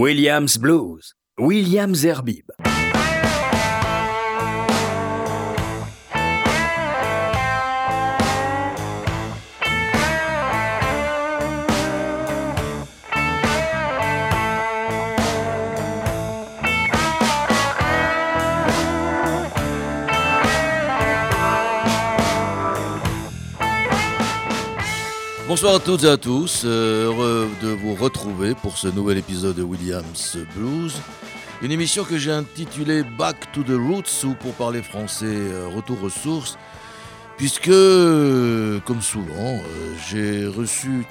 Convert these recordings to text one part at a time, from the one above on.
Williams Blues, Williams Zerbib. Bonsoir à toutes et à tous, euh, heureux de vous retrouver pour ce nouvel épisode de Williams Blues. Une émission que j'ai intitulée Back to the Roots ou pour parler français, euh, retour aux sources, puisque, comme souvent, euh, j'ai reçu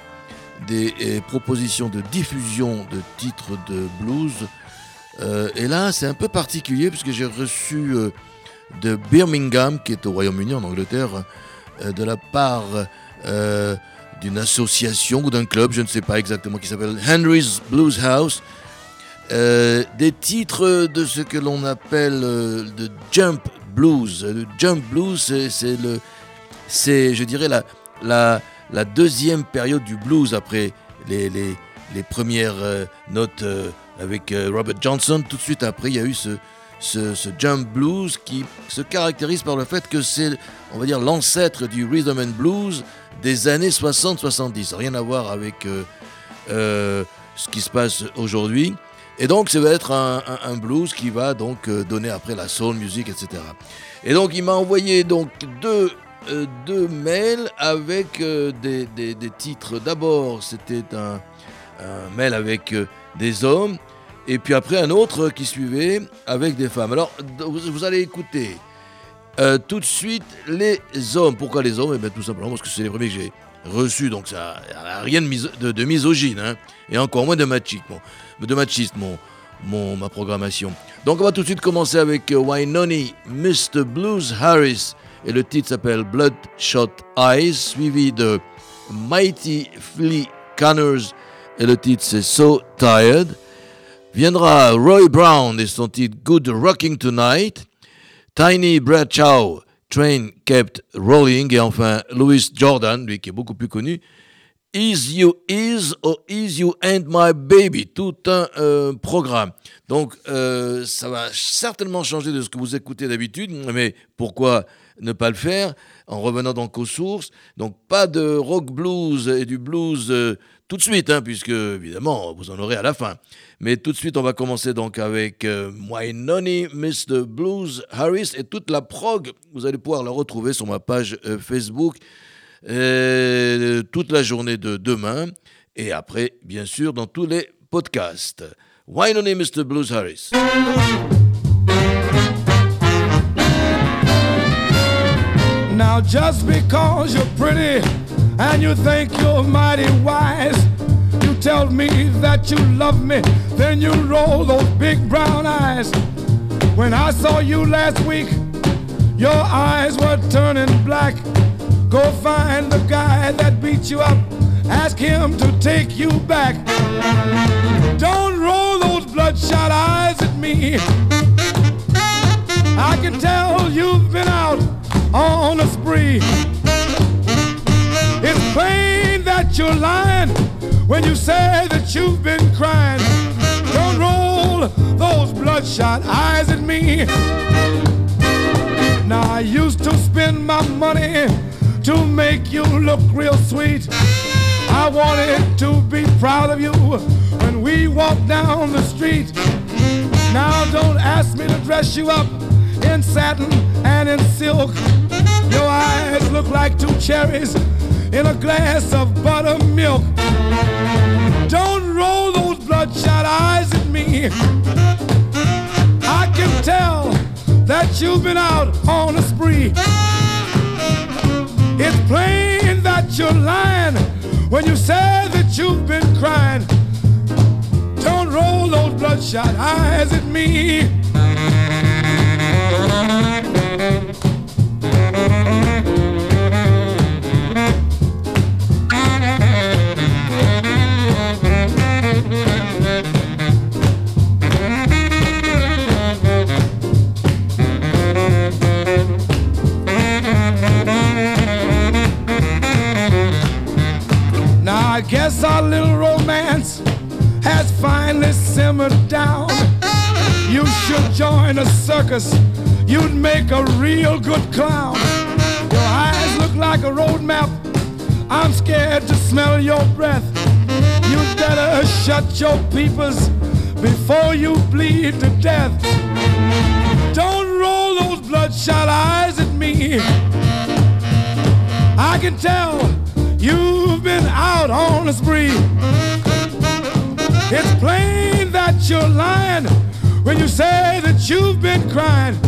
des propositions de diffusion de titres de blues. et là, c'est un peu particulier puisque j'ai reçu de Birmingham, qui est au Royaume-Uni, en Angleterre, de la part d'une association ou d'un club, je ne sais pas exactement, qui s'appelle Henry's Blues House. Euh, des titres de ce que l'on appelle euh, le jump blues. Le jump blues, c'est le, c'est, je dirais, la, la, la, deuxième période du blues après les, les, les premières euh, notes avec Robert Johnson. Tout de suite après, il y a eu ce, ce, ce, jump blues qui se caractérise par le fait que c'est, on va dire, l'ancêtre du rhythm and blues des années 60-70. Rien à voir avec euh, euh, ce qui se passe aujourd'hui. Et donc, ça va être un, blues qui va donc euh, donner après la soul music, etc. Et donc, il m'a envoyé donc deux, deux mails avec des, des, titres. D'abord, c'était un, un, mail avec des hommes, et puis après un autre qui suivait avec des femmes. Alors, vous allez écouter euh, tout de suite, les hommes. Pourquoi les hommes? Eh bien, tout simplement parce que c'est les premiers que j'ai reçus, donc ça n'a rien de, de, misogyne, hein, et encore moins de machiste, de machiste mon, mon, ma programmation. Donc on va tout de suite commencer avec euh, Wynoni, Mr. Blues Harris, et le titre s'appelle Bloodshot Eyes, suivi de Mighty Flea Connors, et le titre c'est So Tired. Viendra Roy Brown et son titre Good Rocking Tonight. Tiny Bradshaw, Train Kept Rolling, et enfin Louis Jordan, lui qui est beaucoup plus connu, Is You Is or Is You and My Baby, tout un euh, programme. Donc euh, ça va certainement changer de ce que vous écoutez d'habitude, mais pourquoi ne pas le faire en revenant donc aux sources? Donc pas de rock blues et du blues euh, tout de suite, hein, puisque évidemment vous en aurez à la fin. Mais tout de suite, on va commencer donc avec euh, Nonny, Mr. Blues Harris et toute la prog. Vous allez pouvoir la retrouver sur ma page euh, Facebook euh, toute la journée de demain et après, bien sûr, dans tous les podcasts. Why Nonny, Mr. Blues Harris. Now, just because you're pretty and you think you're mighty wise. You tell me that you love me, then you roll those big brown eyes. When I saw you last week, your eyes were turning black. Go find the guy that beat you up, ask him to take you back. Don't roll those bloodshot eyes at me. I can tell you've been out on a spree. That you're lying when you say that you've been crying. Don't roll those bloodshot eyes at me. Now, I used to spend my money to make you look real sweet. I wanted to be proud of you when we walked down the street. Now, don't ask me to dress you up in satin and in silk. Your eyes look like two cherries in a glass of buttermilk. Don't roll those bloodshot eyes at me. I can tell that you've been out on a spree. It's plain that you're lying when you say that you've been crying. Don't roll those bloodshot eyes at me. Guess our little romance has finally simmered down. You should join a circus, you'd make a real good clown. Your eyes look like a road map, I'm scared to smell your breath. You better shut your peepers before you bleed to death. Don't roll those bloodshot eyes at me. I can tell you've been out on a spree. It's plain that you're lying when you say that you've been crying.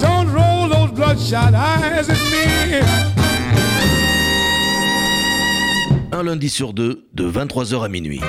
Don't roll those bloodshot eyes at me. Un lundi sur deux, de 23h à minuit.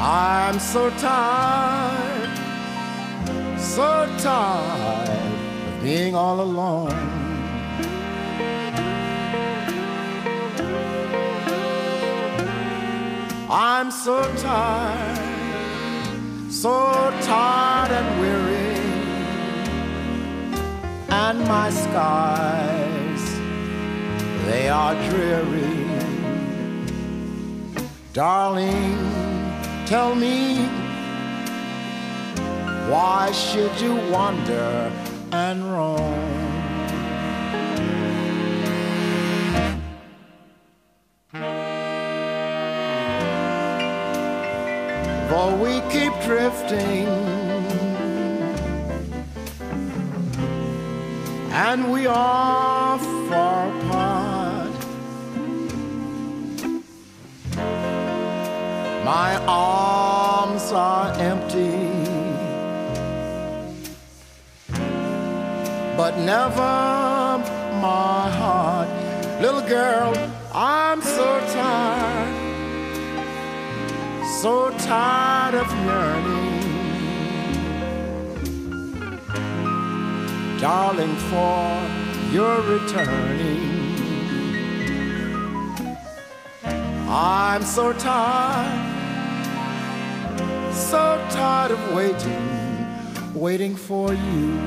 I'm so tired, so tired of being all alone. I'm so tired, so tired and weary, and my skies, they are dreary. Darling, Tell me, why should you wander and roam? For we keep drifting, and we are far My arms are empty, but never my heart. Little girl, I'm so tired, so tired of yearning. Darling, for your returning. I'm so tired so tired of waiting, waiting for you.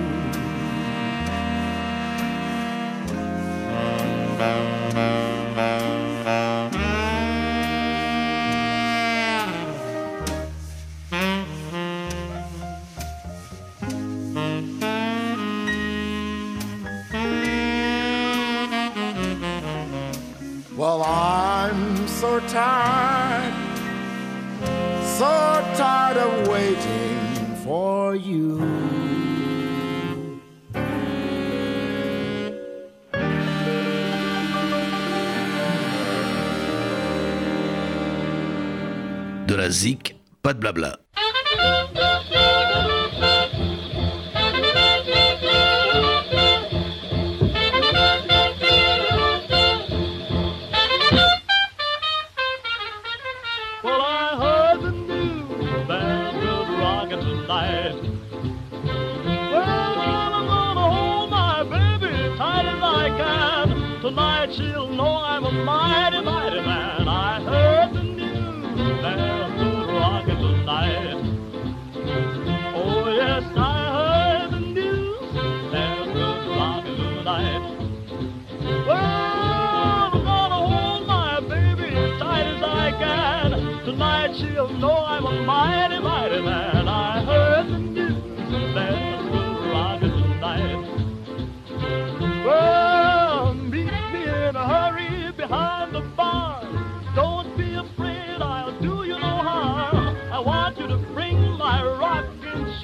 Well, I'm so tired so tired of waiting for you. De la zik, pas de blabla.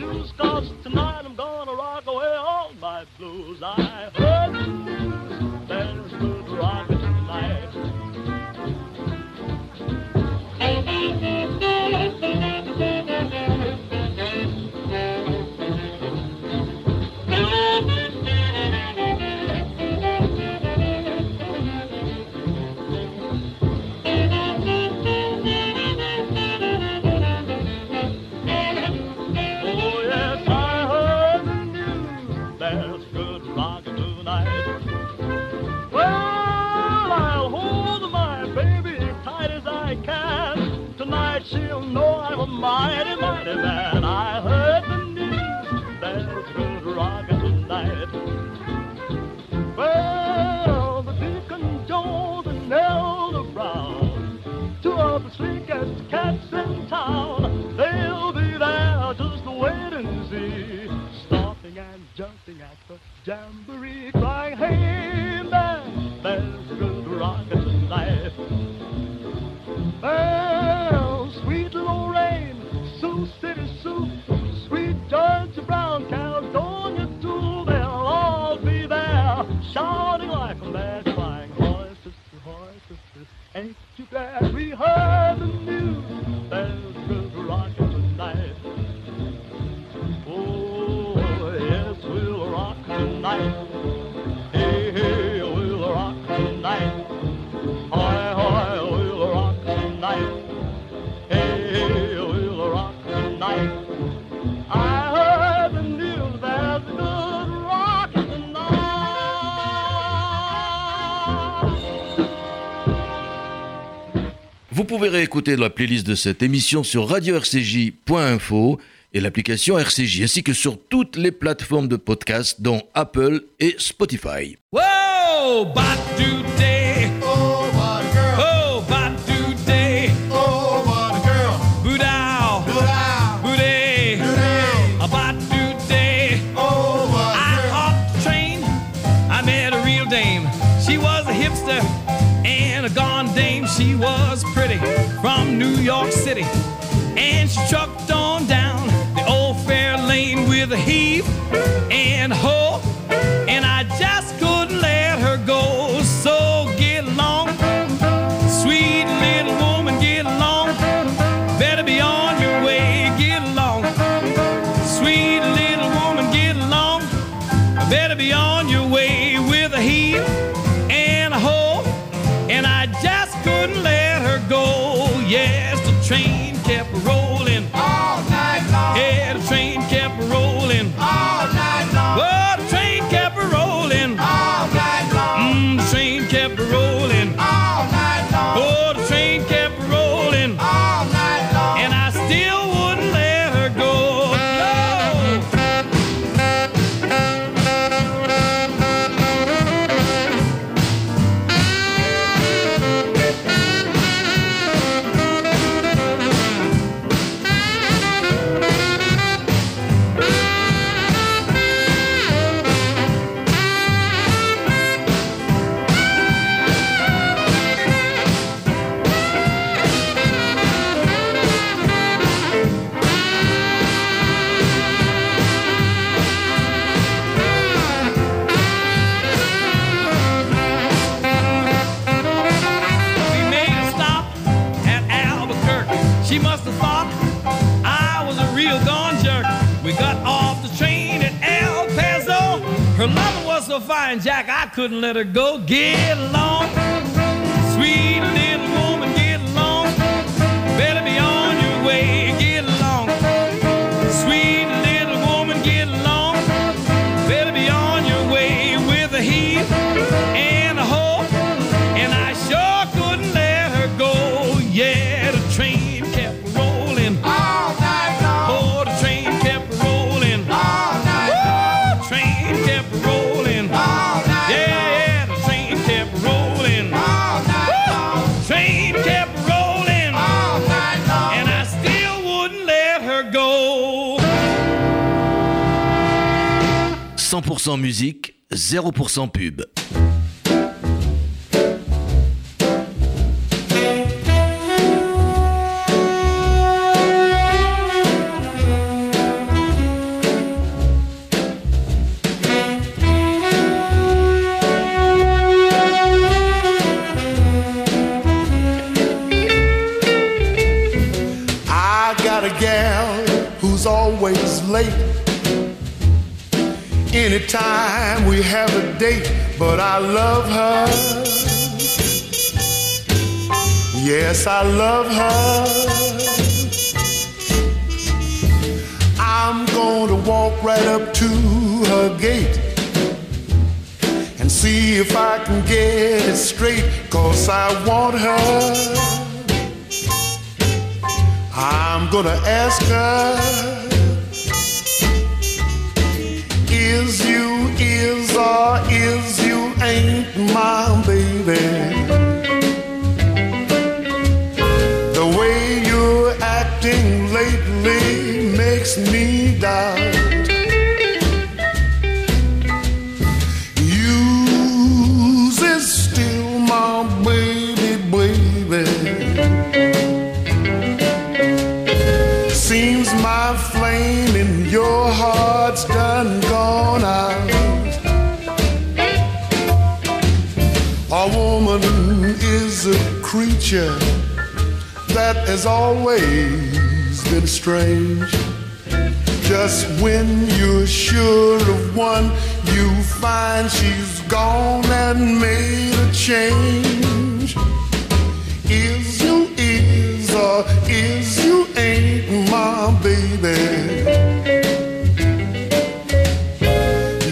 Who's gone? pouvez réécouter la playlist de cette émission sur radio-rcj.info et l'application RCJ, ainsi que sur toutes les plateformes de podcast, dont Apple et Spotify. couldn't let her go. Get along. 100% musique, 0% pub. Anytime we have a date, but I love her. Yes, I love her. I'm gonna walk right up to her gate and see if I can get it straight, cause I want her. I'm gonna ask her Is you is or is you ain't my baby has always been strange. Just when you're sure of one, you find she's gone and made a change. Is you is or is you ain't my baby?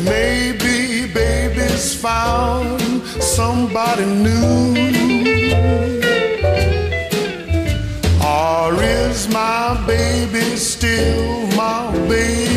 Maybe baby's found somebody new. Is my baby still my baby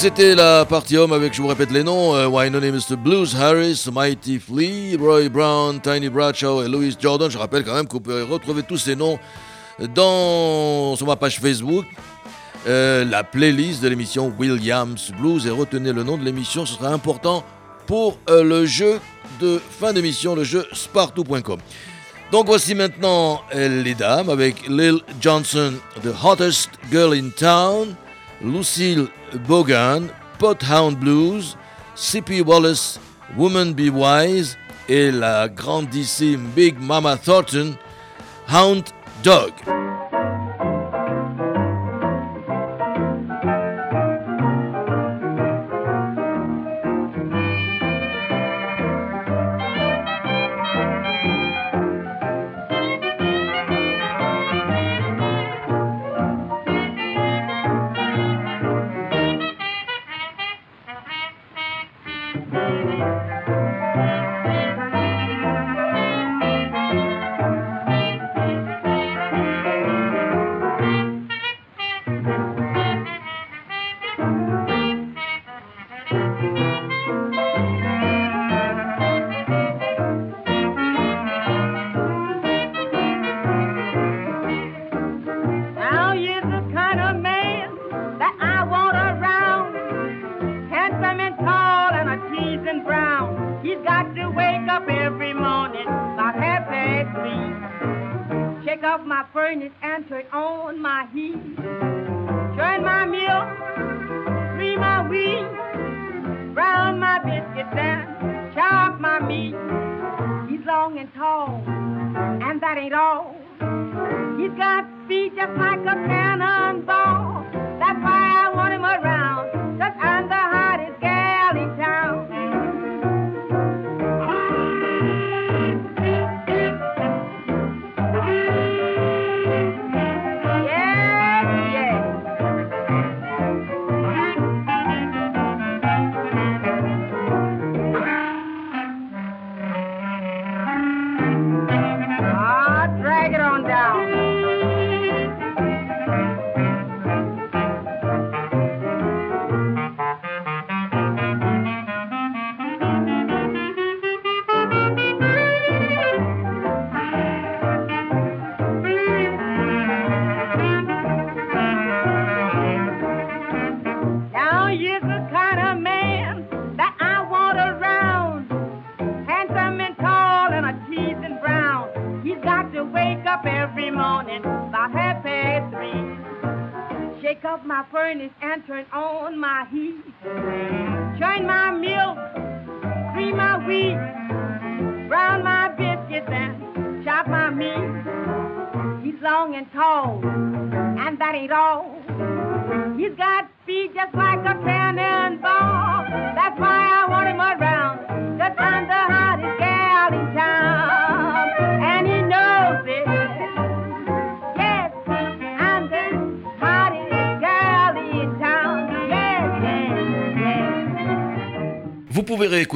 c'était la partie homme avec, je vous répète les noms, euh, Wynonna Mr. Blues Harris, Mighty Flea, Roy Brown, Tiny Bradshaw et Louis Jordan. Je rappelle quand même que vous pouvez retrouver tous ces noms dans, sur ma page Facebook, euh, la playlist de l'émission Williams Blues et retenez le nom de l'émission, ce sera important pour euh, le jeu de fin d'émission, le jeu spartou.com. Donc voici maintenant euh, les dames avec Lil Johnson, The Hottest Girl in Town, Lucille Bogan, Pothound Blues, C.P. Wallace, Woman Be Wise et la grandissime Big Mama Thornton, Hound Dog. Feet just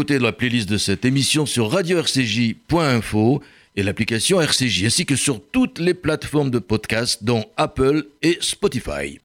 réécouter la playlist de cette émission sur radio-rcj.info et l'application RCJ, ainsi que sur toutes les plateformes de podcast, dont Apple et Spotify.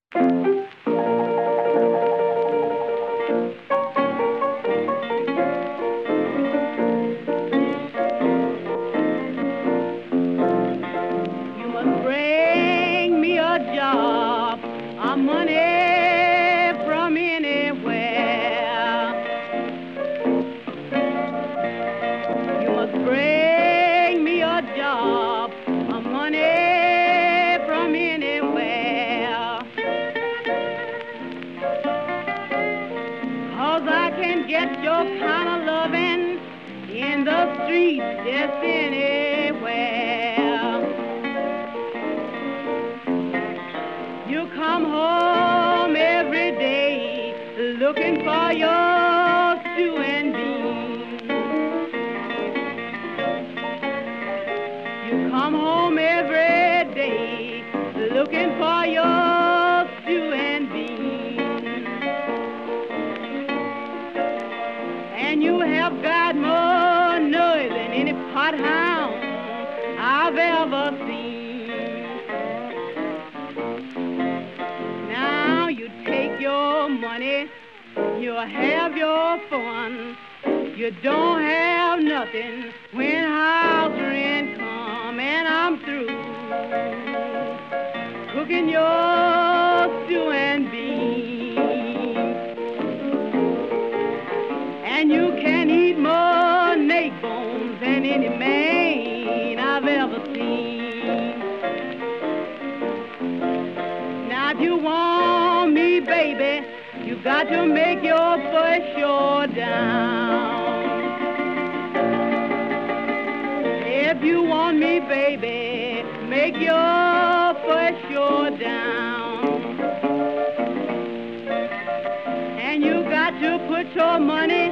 Looking have your fun. You don't have nothing when house rent come, and I'm through cooking your to make your first show down. If you want me, baby, make your first show down. And you got to put your money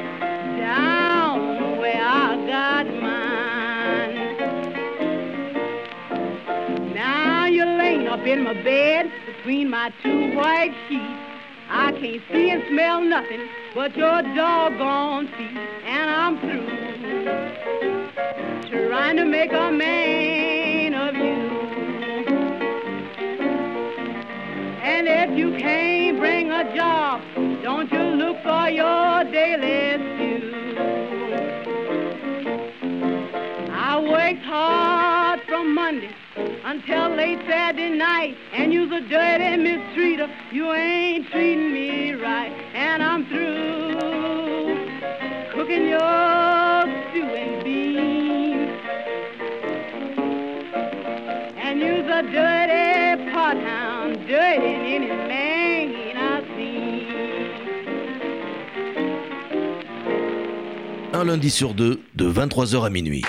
down where I got mine. Now you're laying up in my bed between my two white sheets. Can't see and smell nothing but your doggone feet, and I'm through trying to make a man of you. And if you can't bring a job, don't you look for your daily stew. I worked hard from Monday until late Saturday night, and you's a dirty mistreater. You ain't treating me right, and I'm through cooking your stew and beans. And you's a dirty pot hound, dirty than any man I've seen? Un lundi sur deux, de 23h à minuit.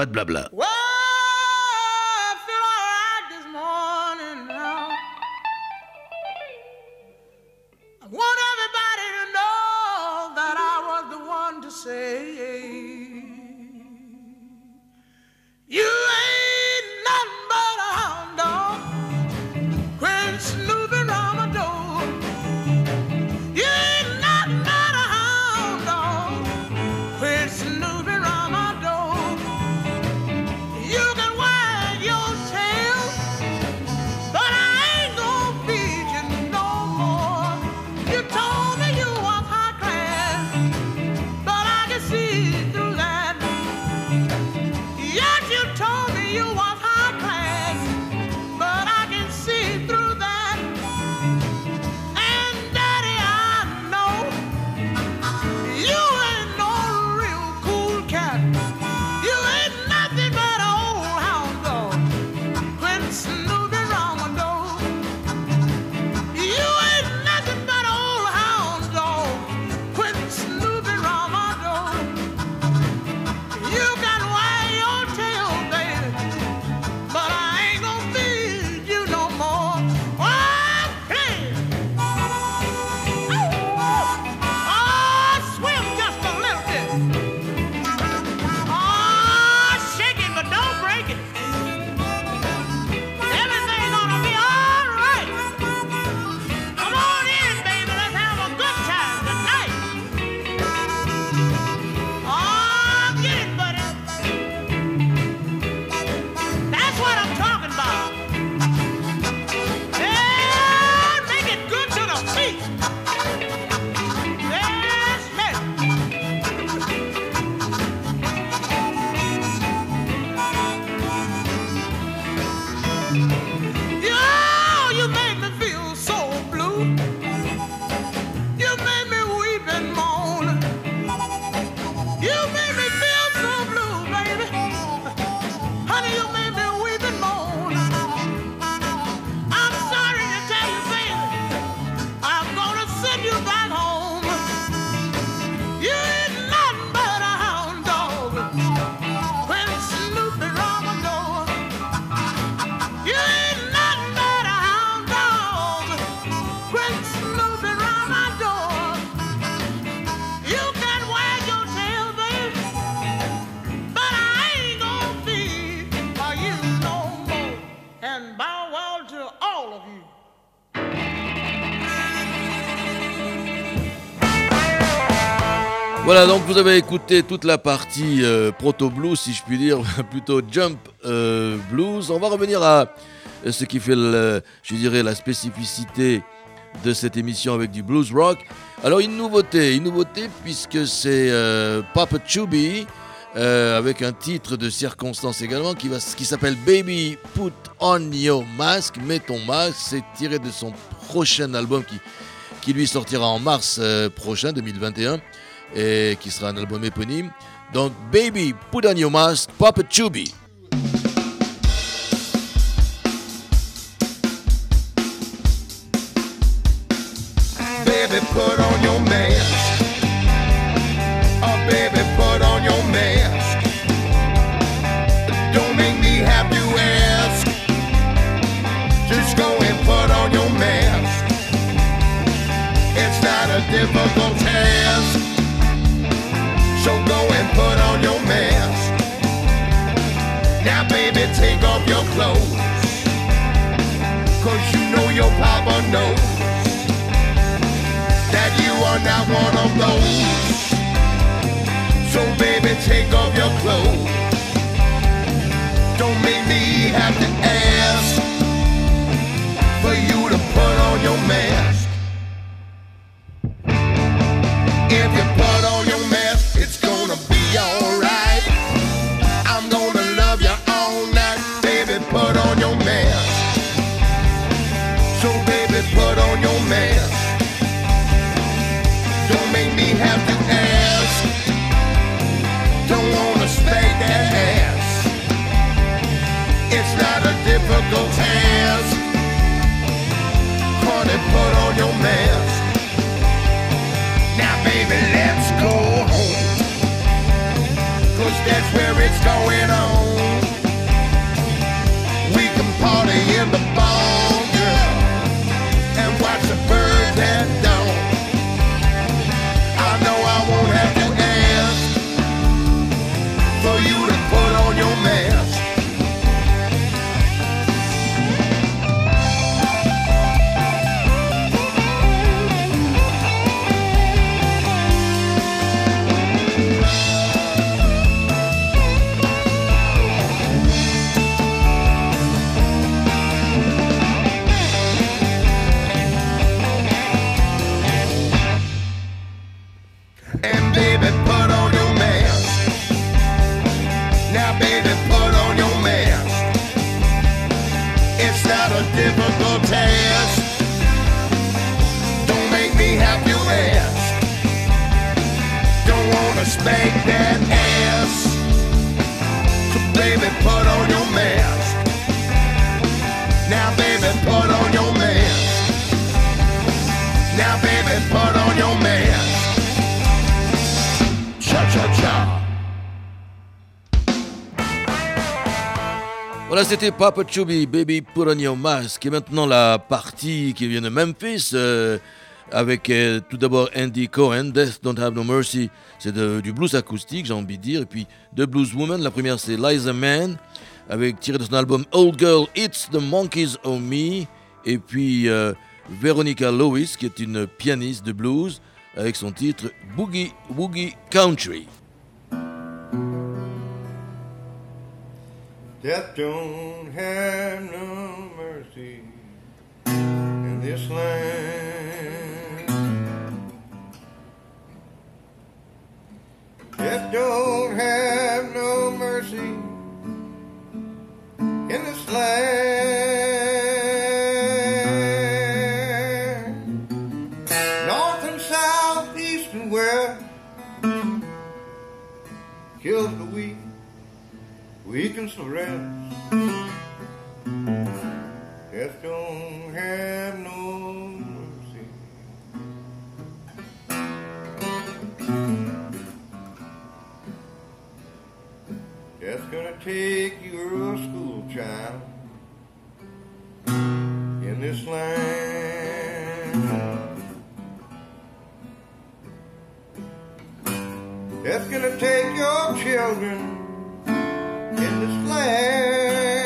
Pas de blabla. Voilà, donc vous avez écouté toute la partie euh, proto-blues, si je puis dire, plutôt jump euh, blues. On va revenir à ce qui fait, je dirais, la spécificité de cette émission avec du blues rock. Alors, une nouveauté, une nouveauté, puisque c'est euh, Papa Chubby euh, avec un titre de circonstance également qui, qui s'appelle Baby Put On Your Mask, mets ton masque. C'est tiré de son prochain album qui, qui lui sortira en mars euh, prochain, 2021 et qui sera un album éponyme. Donc, Baby, Put On Your Mask, Papa Chubby. Baby, put on your mask. Clothes. Cause you know your papa knows that you are not one of those. So baby, take off your clothes. Don't make me have to ask for you to put on your mask. If you it's going Voilà, c'était Papa Chubby, Baby Put On Your Mask. Et maintenant, la partie qui vient de Memphis, euh, avec euh, tout d'abord Andy Cohen, Death Don't Have No Mercy. C'est du blues acoustique, j'ai envie de dire. Et puis deux blues women. La première, c'est Liza Man, avec tiré de son album Old Girl, It's the Monkeys on Me. Et puis euh, Veronica Lewis, qui est une pianiste de blues, avec son titre Boogie Woogie Country. Death don't have no mercy in this land. Death don't have no mercy in this land. North and south, east and west, kills the weak weakens can rest. Death don't have no mercy. Death's gonna take your school child in this land. Death's gonna take your children this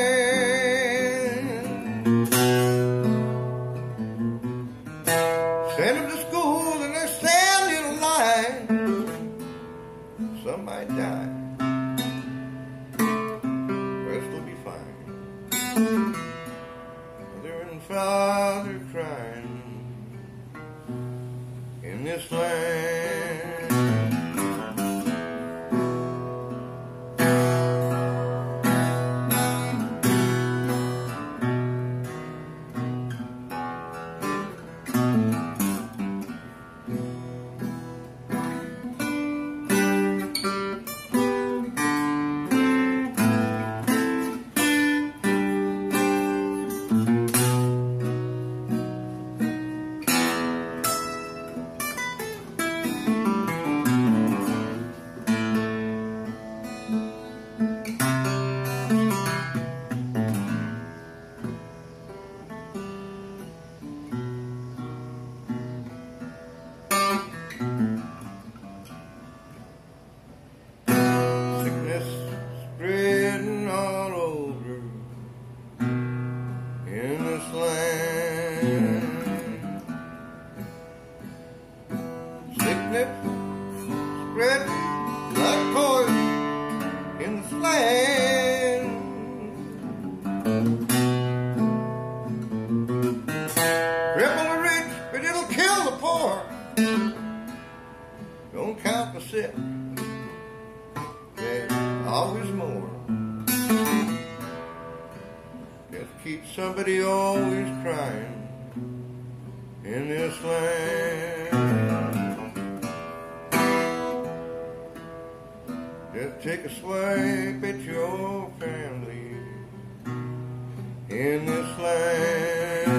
keep somebody always crying in this land. Just take a swipe at your family in this land.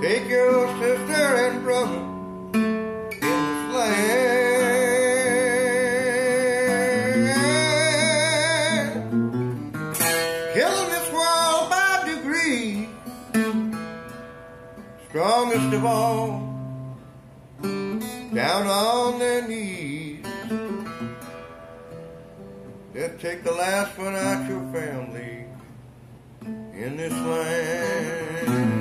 Take your sister and brother all down on their knees. Just take the last one out your family in this land.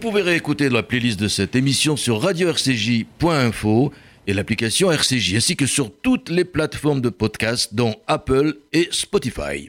Vous pouvez réécouter la playlist de cette émission sur radio-rcj.info et l'application RCJ, ainsi que sur toutes les plateformes de podcast, dont Apple et Spotify.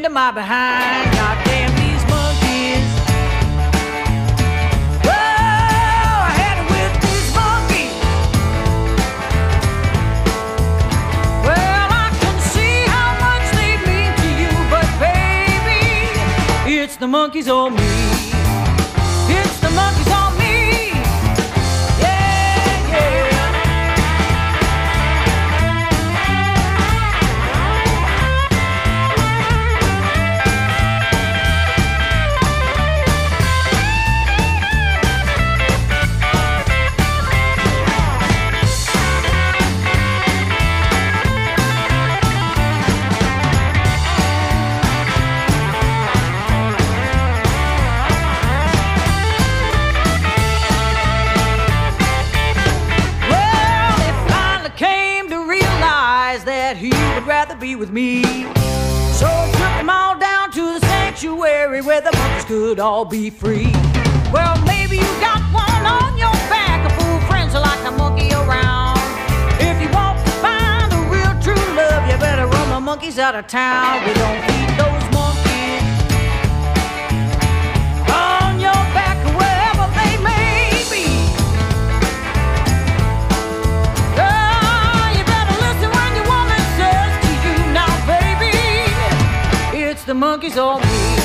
into my behind. Goddamn these monkeys. Whoa, I had it with these monkeys. Well, I can see how much they mean to you, but baby, it's the monkeys on me. could all be free. Well, maybe you got one on your back, a fool friends are like a monkey around. If you want to find the real true love, you better run the monkeys out of town. We don't feed those monkeys. On your back, wherever they may be. Oh, you better listen when your woman says to you now, baby. It's the monkeys on me.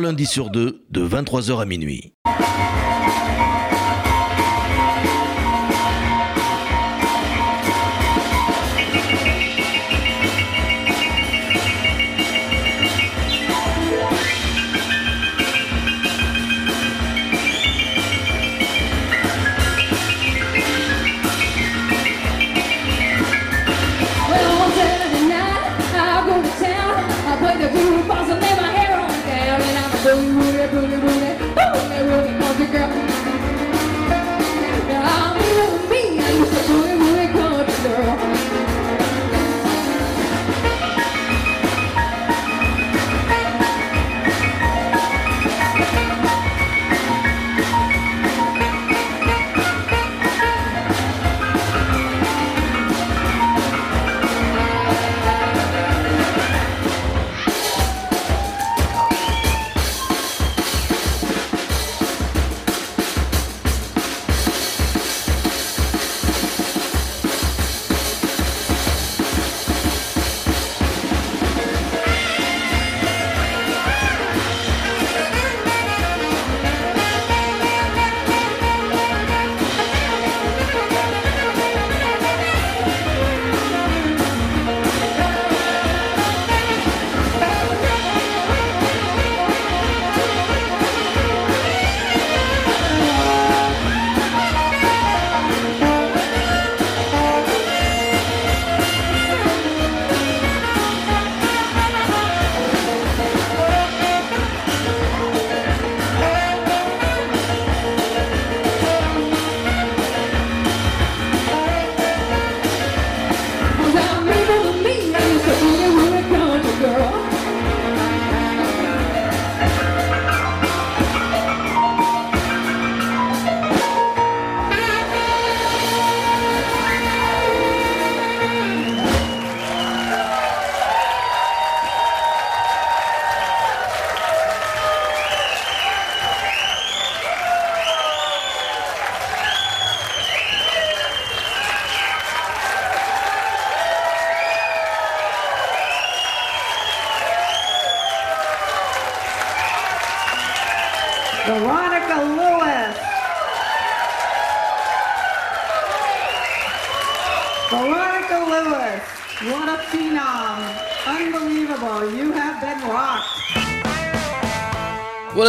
lundi sur deux de 23h à minuit.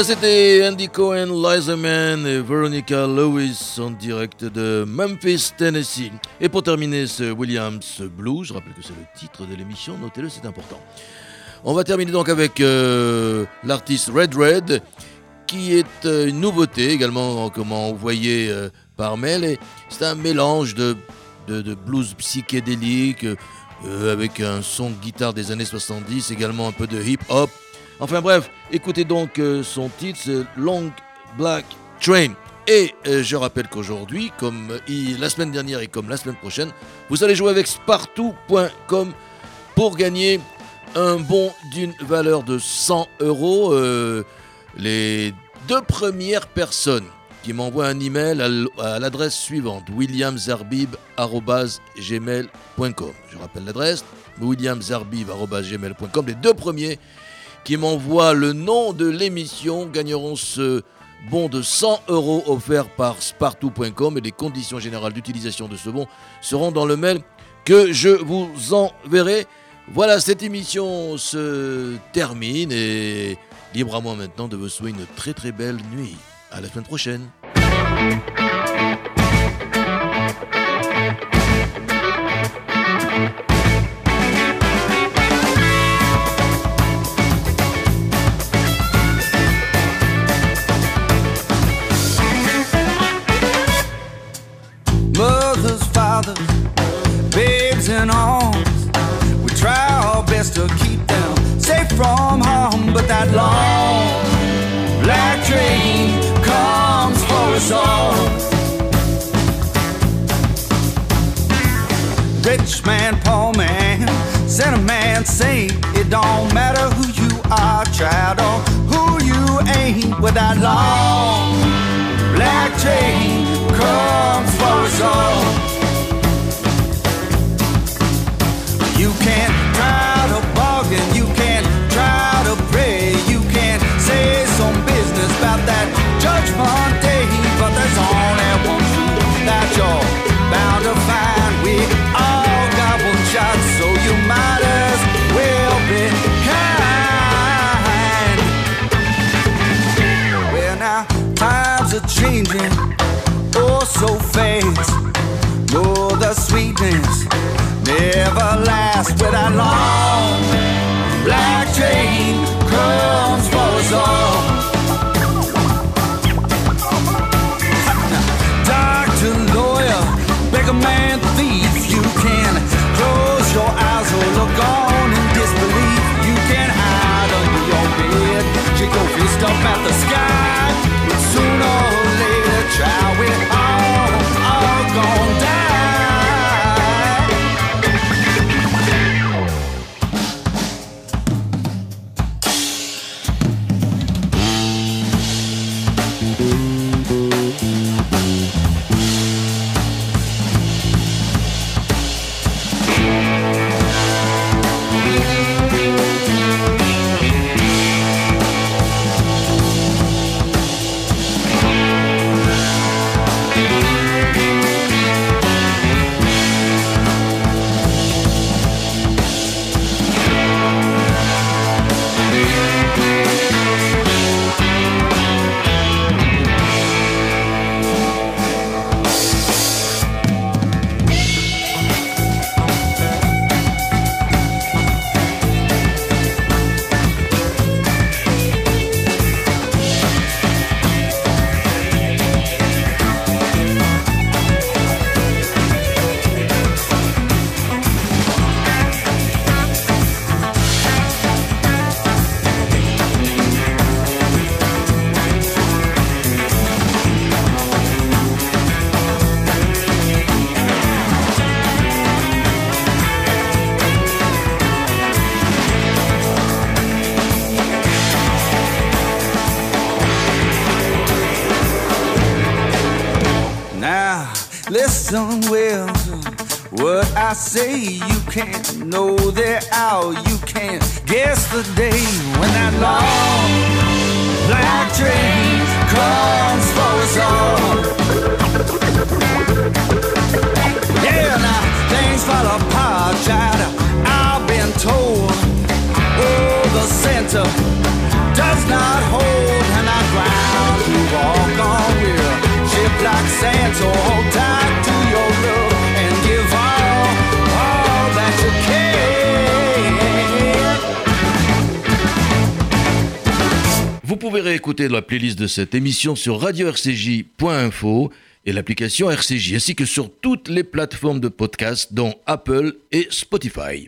C'était Andy Cohen, Liza et Veronica Lewis en direct de Memphis, Tennessee. Et pour terminer ce Williams Blues, je rappelle que c'est le titre de l'émission, notez-le, c'est important. On va terminer donc avec euh, l'artiste Red Red, qui est euh, une nouveauté également, comme voyez euh, par mail. C'est un mélange de, de- de blues psychédélique euh, avec un son de guitare des années 70, également un peu de hip-hop. Enfin bref, écoutez donc euh, son titre, Long Black Train. Et euh, je rappelle qu'aujourd'hui, comme euh, la semaine dernière et comme la semaine prochaine, vous allez jouer avec spartou.com pour gagner un bon d'une valeur de 100 euros. Les deux premières personnes qui m'envoient un email à l'adresse suivante williamzarbib.gmail.com. Je rappelle l'adresse williamzarbib.gmail.com. Les deux premiers qui m'envoient le nom de l'émission gagneront ce bon de 100 euros offert par spartou.com et les conditions générales d'utilisation de ce bon seront dans le mail que je vous enverrai. Voilà, cette émission se termine et libre à moi maintenant de vous souhaiter une très très belle nuit. À la semaine prochaine. Fathers, babes in arms. We try our best to keep them safe from harm, but that long black train comes for us all. Rich man, poor man, sinner man, saint. It don't matter who you are, child, or who you ain't. With that long black train comes changing, oh so fast. Oh, the sweetness never lasts with that long réécouter la playlist de cette émission sur radio-rcj.info et l'application RCJ, ainsi que sur toutes les plateformes de podcast, dont Apple et Spotify.